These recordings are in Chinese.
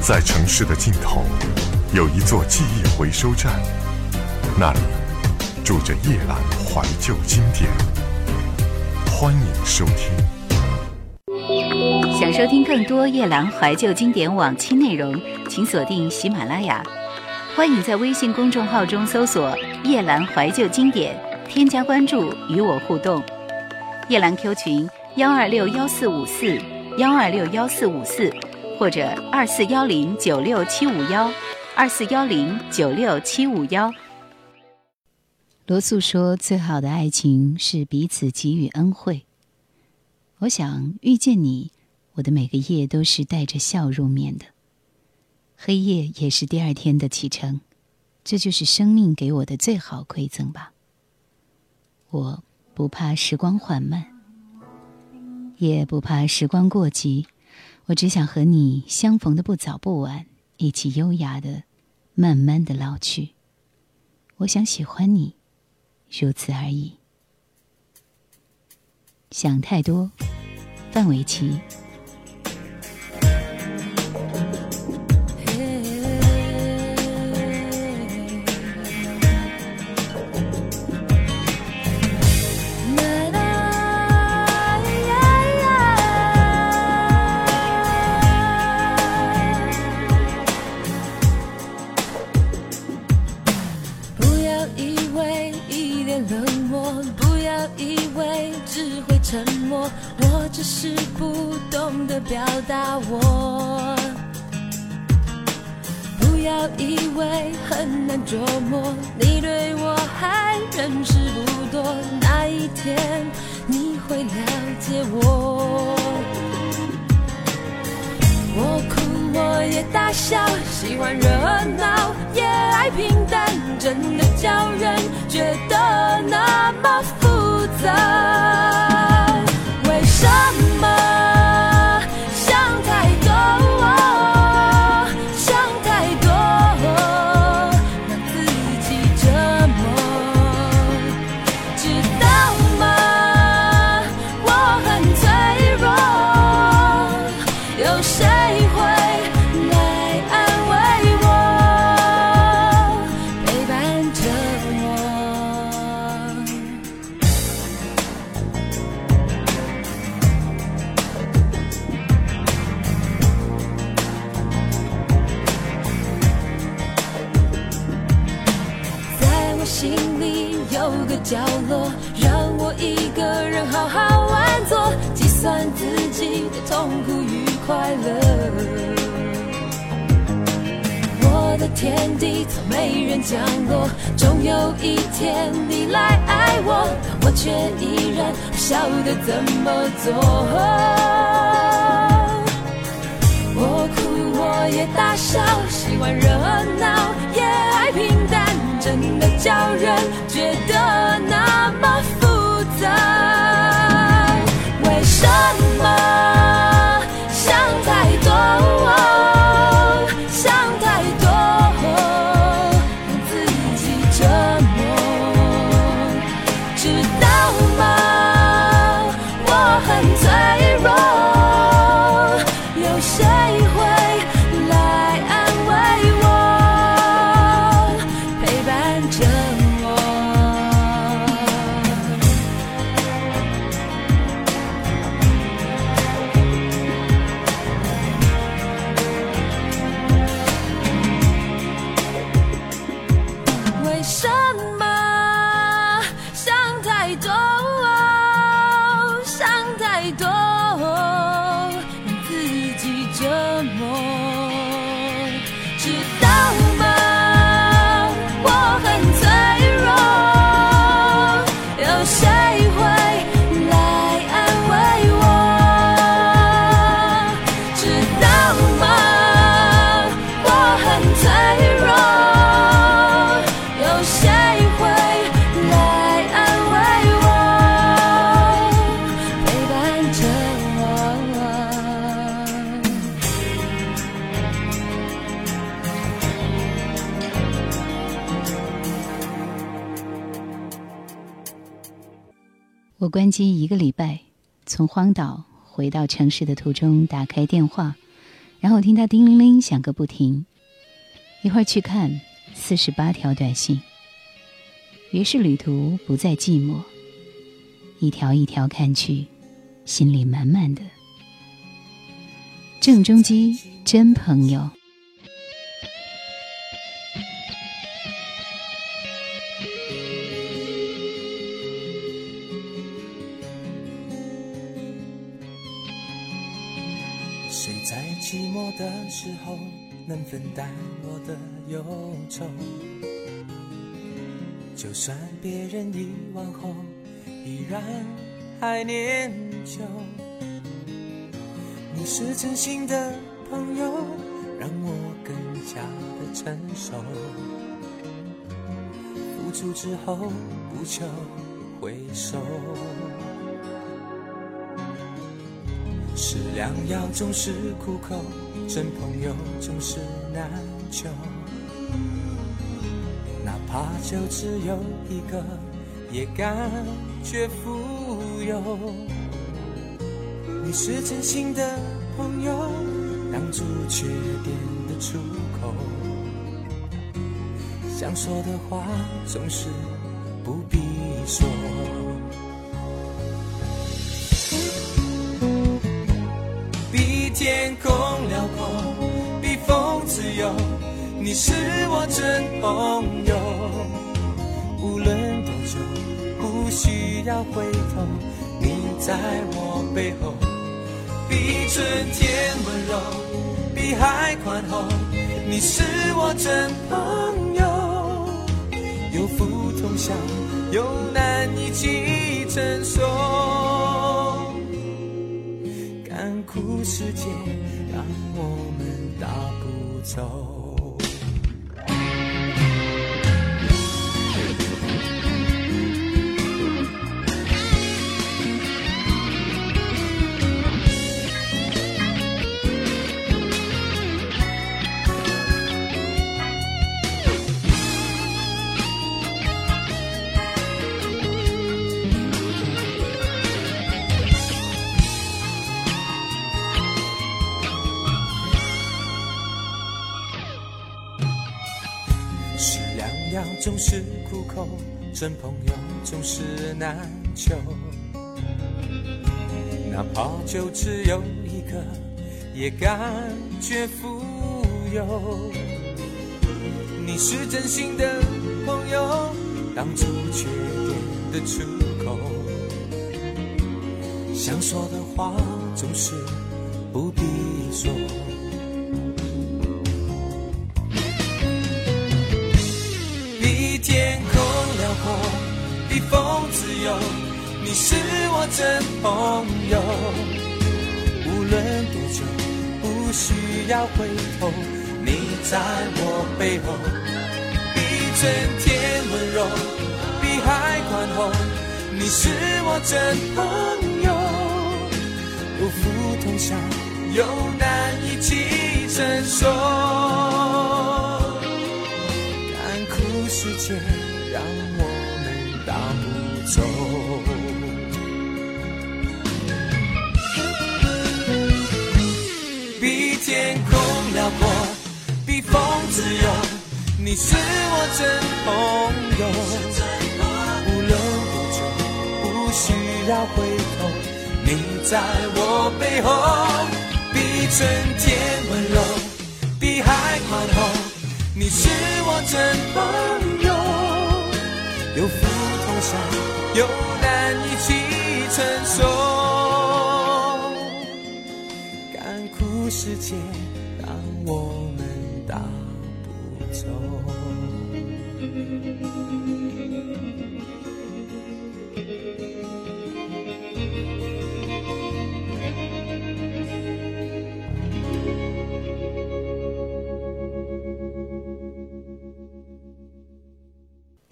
在城市的尽头，有一座记忆回收站，那里住着夜阑怀旧经典。欢迎收听。想收听更多夜阑怀旧经典往期内容，请锁定喜马拉雅。欢迎在微信公众号中搜索“夜阑怀旧经典”，添加关注与我互动。夜阑 Q 群：幺二六幺四五四幺二六幺四五四。或者二四幺零九六七五幺，二四幺零九六七五幺。罗素说：“最好的爱情是彼此给予恩惠。”我想遇见你，我的每个夜都是带着笑入眠的，黑夜也是第二天的启程，这就是生命给我的最好馈赠吧。我不怕时光缓慢，也不怕时光过急。我只想和你相逢的不早不晚，一起优雅的、慢慢的老去。我想喜欢你，如此而已。想太多，范玮琪。周末你对我还认识不多那一天你会了解我？我哭我也大笑喜欢热闹也爱平淡真的叫人觉得那么复杂。为什么心里有个角落，让我一个人好好安坐，计算自己的痛苦与快乐。我的天地从没人降落，终有一天你来爱我，我却依然不晓得怎么做。我哭，我也大笑，喜欢热闹，也爱平淡。真的叫人觉得那么复杂。为什么我关机一个礼拜，从荒岛回到城市的途中，打开电话，然后听它叮铃铃响个不停，一会儿去看四十八条短信。于是旅途不再寂寞，一条一条看去，心里满满的。郑中基，真朋友。的时候能分担我的忧愁？就算别人遗忘后，依然还念旧。你是真心的朋友，让我更加的成熟。付出之后不求回收，是良药总是苦口，真朋友总是难求。哪怕就只有一个，也感觉富有。你是真心的朋友，挡住缺点的出口。想说的话总是不必说。你是我真朋友，无论多久，不需要回头。你在我背后。比春天温柔，比海宽厚，你是我真朋友。有福同享，有难一起承受。干枯世界，让我们大步走。是良药总是苦口，真朋友总是难求。哪怕就只有一个，也感觉富有。你是真心的朋友，挡住缺点的出口。想说的话总是不必说。你是我真朋友，无论多久，不需要回头。你在我背后，比春天温柔，比海宽厚。你是我真朋友，不负同享，有难一起承受。干枯世界，让我你是我真朋友，无论多久，不需要回头。你在我背后，比春天温柔，比海宽厚。你是我真朋友，有福同享，有难一起承受。干枯世界，让我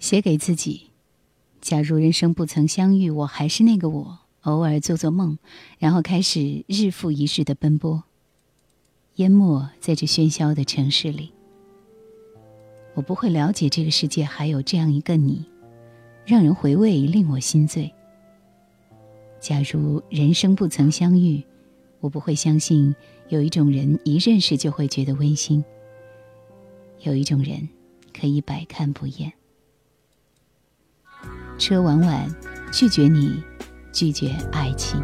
写给自己。假如人生不曾相遇，我还是那个我，偶尔做做梦，然后开始日复一日的奔波，淹没在这喧嚣的城市里。我不会了解这个世界还有这样一个你，让人回味，令我心醉。假如人生不曾相遇，我不会相信有一种人一认识就会觉得温馨，有一种人可以百看不厌。车婉婉拒绝你，拒绝爱情。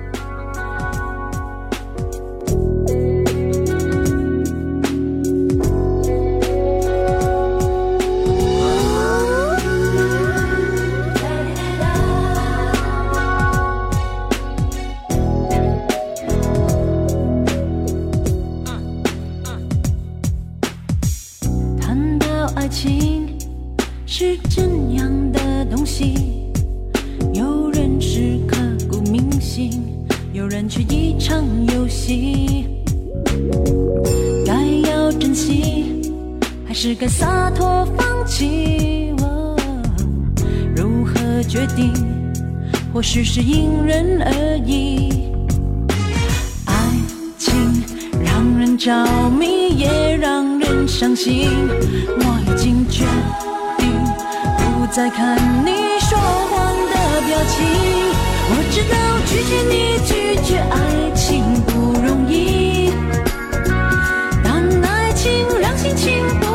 是因人而异，爱情让人着迷，也让人伤心。我已经决定不再看你说谎的表情。我知道拒绝你，拒绝爱情不容易，但爱情让心情不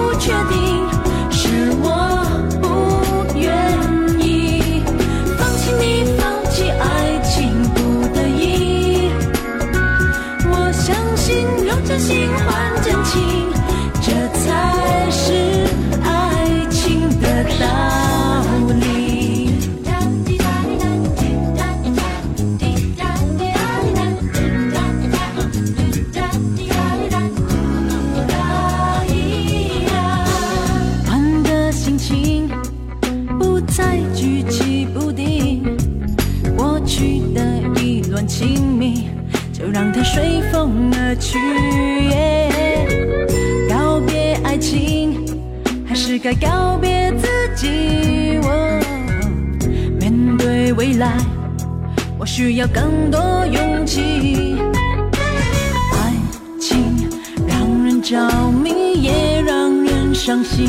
着迷，也让人伤心。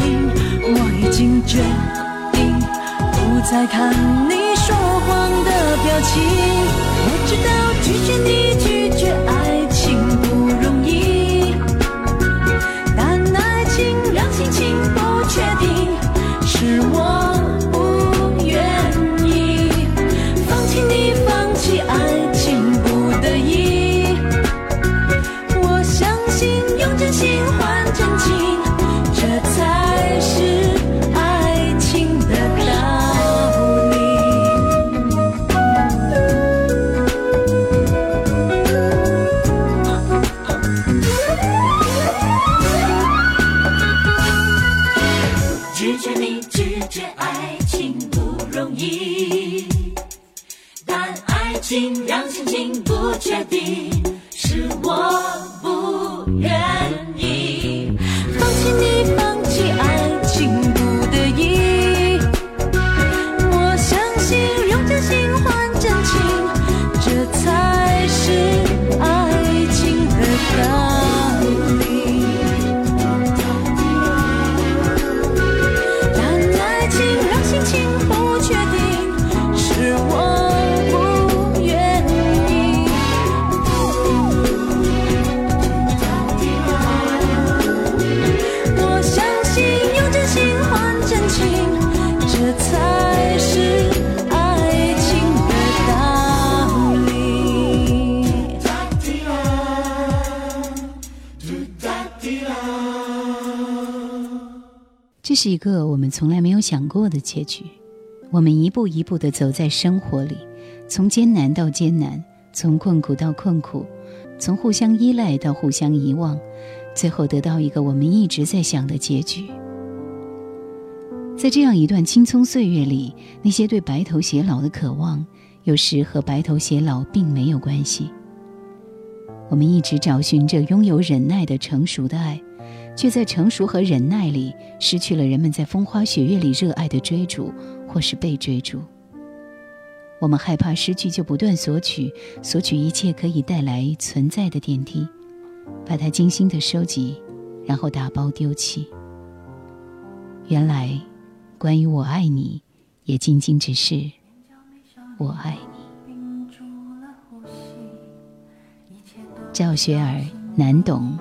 我已经决定不再看你说谎的表情。我知道拒绝你，拒绝爱。一个我们从来没有想过的结局。我们一步一步地走在生活里，从艰难到艰难，从困苦到困苦，从互相依赖到互相遗忘，最后得到一个我们一直在想的结局。在这样一段青葱岁月里，那些对白头偕老的渴望，有时和白头偕老并没有关系。我们一直找寻着拥有忍耐的成熟的爱。却在成熟和忍耐里失去了人们在风花雪月里热爱的追逐，或是被追逐。我们害怕失去，就不断索取，索取一切可以带来存在的点滴，把它精心的收集，然后打包丢弃。原来，关于我爱你，也仅仅只是我爱你。赵学而难懂。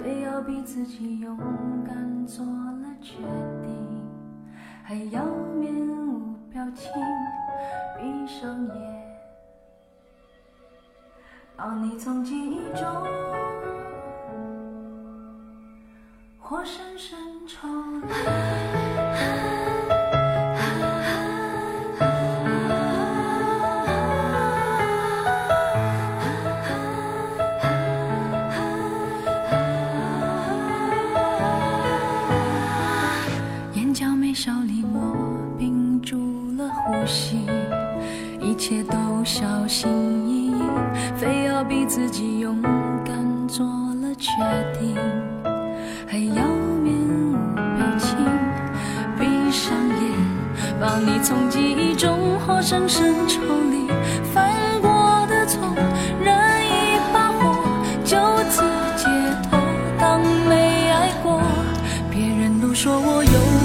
情，闭上眼，把你从记忆中活生生抽离。说我有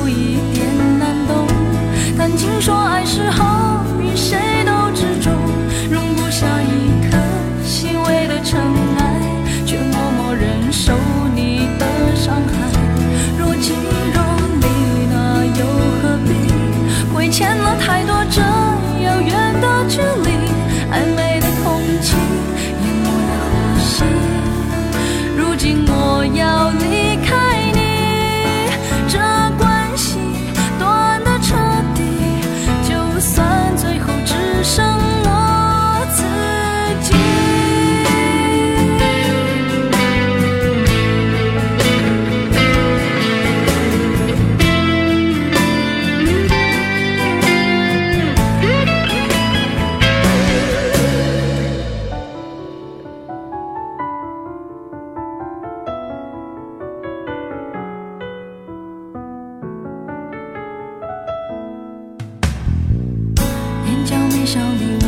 找你。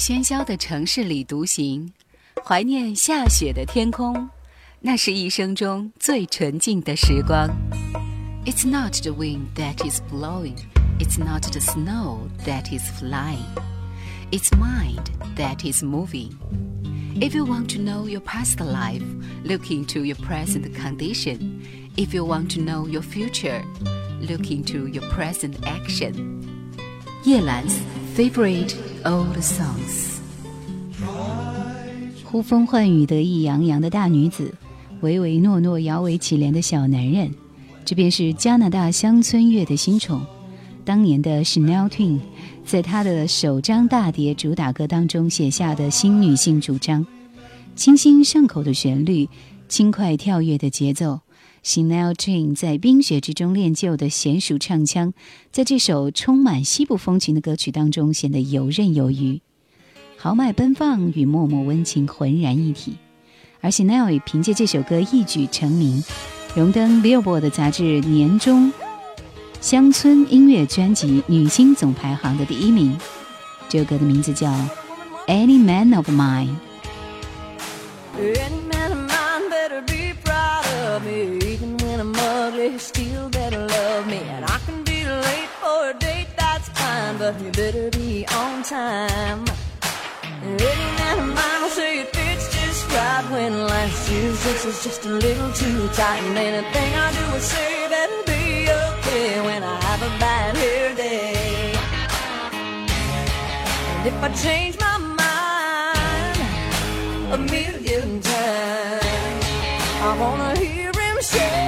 喧嚣的城市里独行，怀念下雪的天空，那是一生中最纯净的时光。It's not the wind that is blowing, it's not the snow that is flying, it's mind that is moving. If you want to know your past life, look into your present condition. If you want to know your future, look into your present action. 叶兰。favorite old songs. 呼风唤雨得意洋洋的大女子唯唯诺诺摇尾乞怜的小男人这便是加拿大乡村乐的新宠。当年的 chanel twin 在他的首张大碟主打歌当中写下的新女性主张。清新上口的旋律轻快跳跃的节奏 Chanel Twin 在冰雪之中练就的娴熟唱腔，在这首充满西部风情的歌曲当中显得游刃有余，豪迈奔放与默默温情浑然一体。而 Chanel 也凭借这首歌一举成名，荣登 Billboard 杂志年终乡村音乐专辑女星总排行的第一名。这首歌的名字叫《》。Any man of mine but you better be on time. Any man of mine will say it fits just right when last year's dress is just a little too tight. And anything I do or say better be okay when I have a bad hair day. And if I change my mind a million times. I wanna hear him say,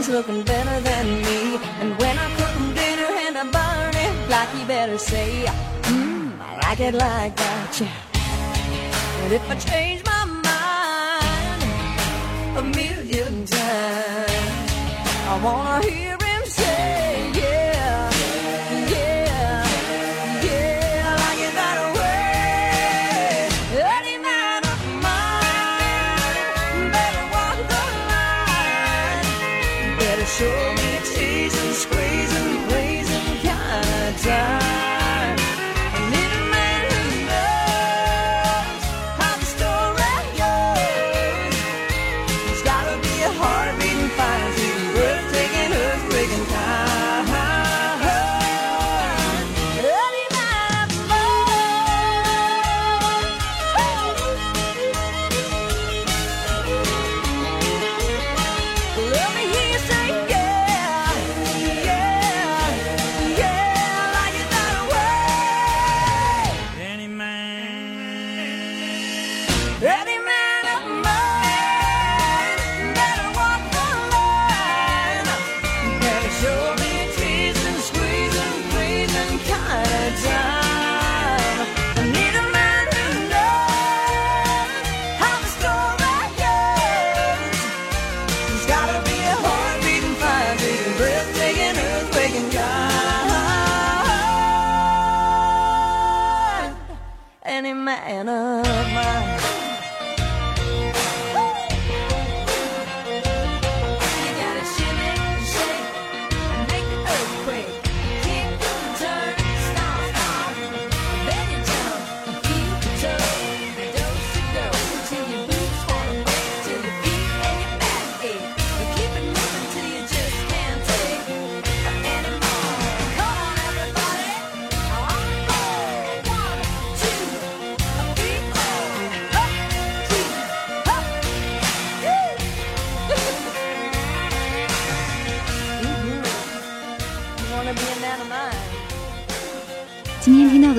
woman's looking better than me. And when I cook him dinner and I burn it, like he better say, Mmm, I like it like that, yeah. And if I change my mind a million times, I wanna hear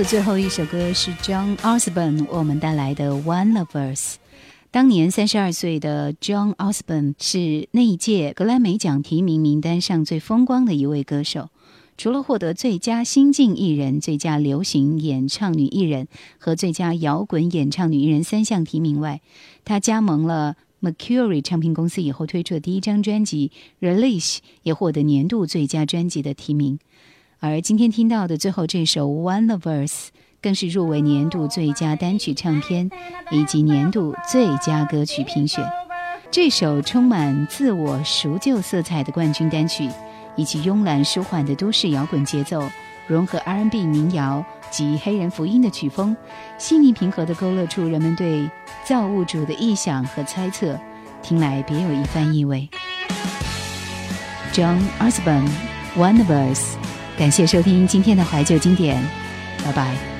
的最后一首歌是 John Osborne 为我们带来的《One Lovers》。当年三十二岁的 John Osborne 是那一届格莱美奖提名名单上最风光的一位歌手。除了获得最佳新晋艺人、最佳流行演唱女艺人和最佳摇滚演唱女艺人三项提名外，她加盟了 Mercury 唱片公司以后推出的第一张专辑《Release》也获得年度最佳专辑的提名。而今天听到的最后这首《One of Us》更是入围年度最佳单曲唱片以及年度最佳歌曲评选。这首充满自我赎救色彩的冠军单曲，以及慵懒舒缓的都市摇滚节奏，融合 R&B 民谣及黑人福音的曲风，细腻平和地勾勒出人们对造物主的臆想和猜测，听来别有一番意味。John Osborne, One of Us，感谢收听今天的怀旧经典，拜拜。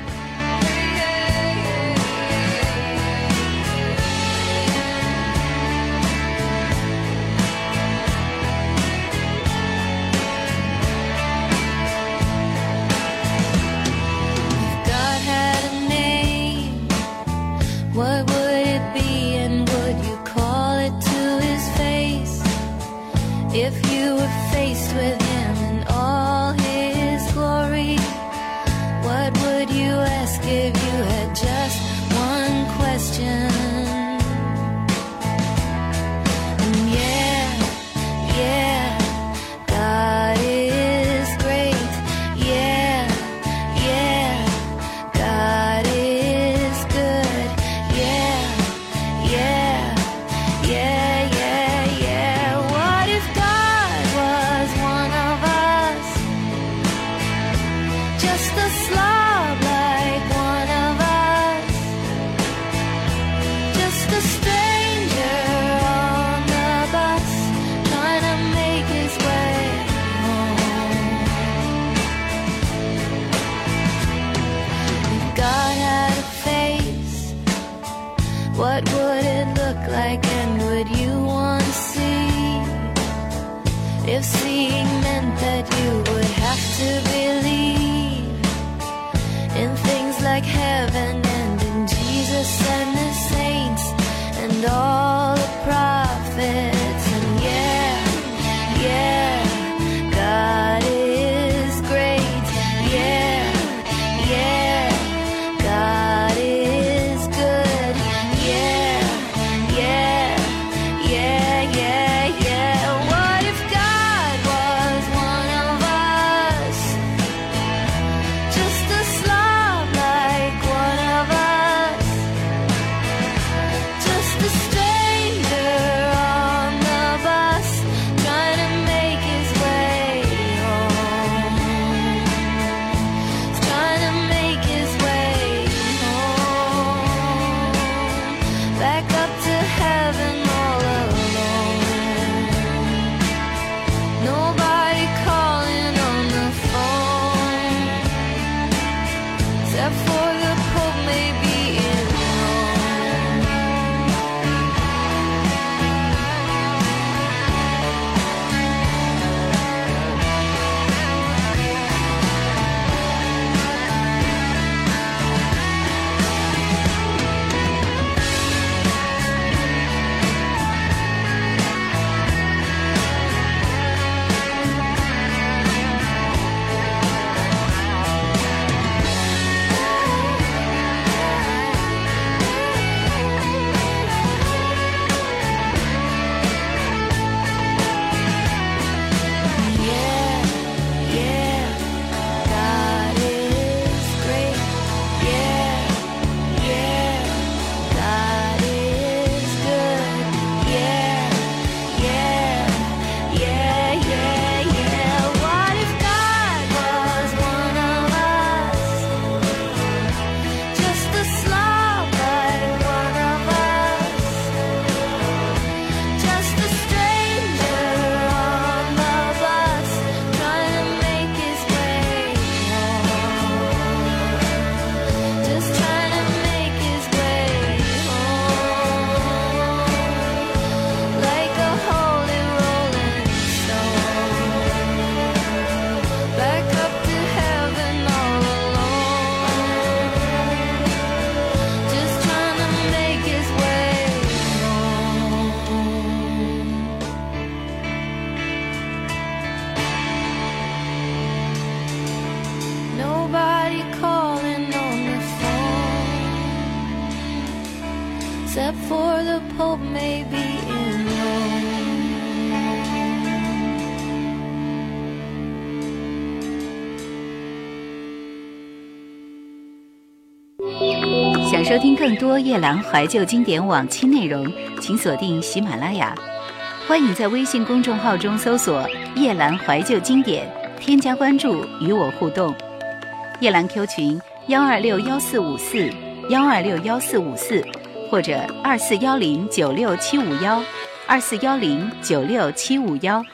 更多夜兰怀旧经典往期内容，请锁定喜马拉雅。欢迎在微信公众号中搜索“叶兰怀旧经典”，添加关注与我互动。叶兰 Q 群：幺二六幺四五四幺二六幺四五四，或者二四幺零九六七五幺二四幺零九六七五幺。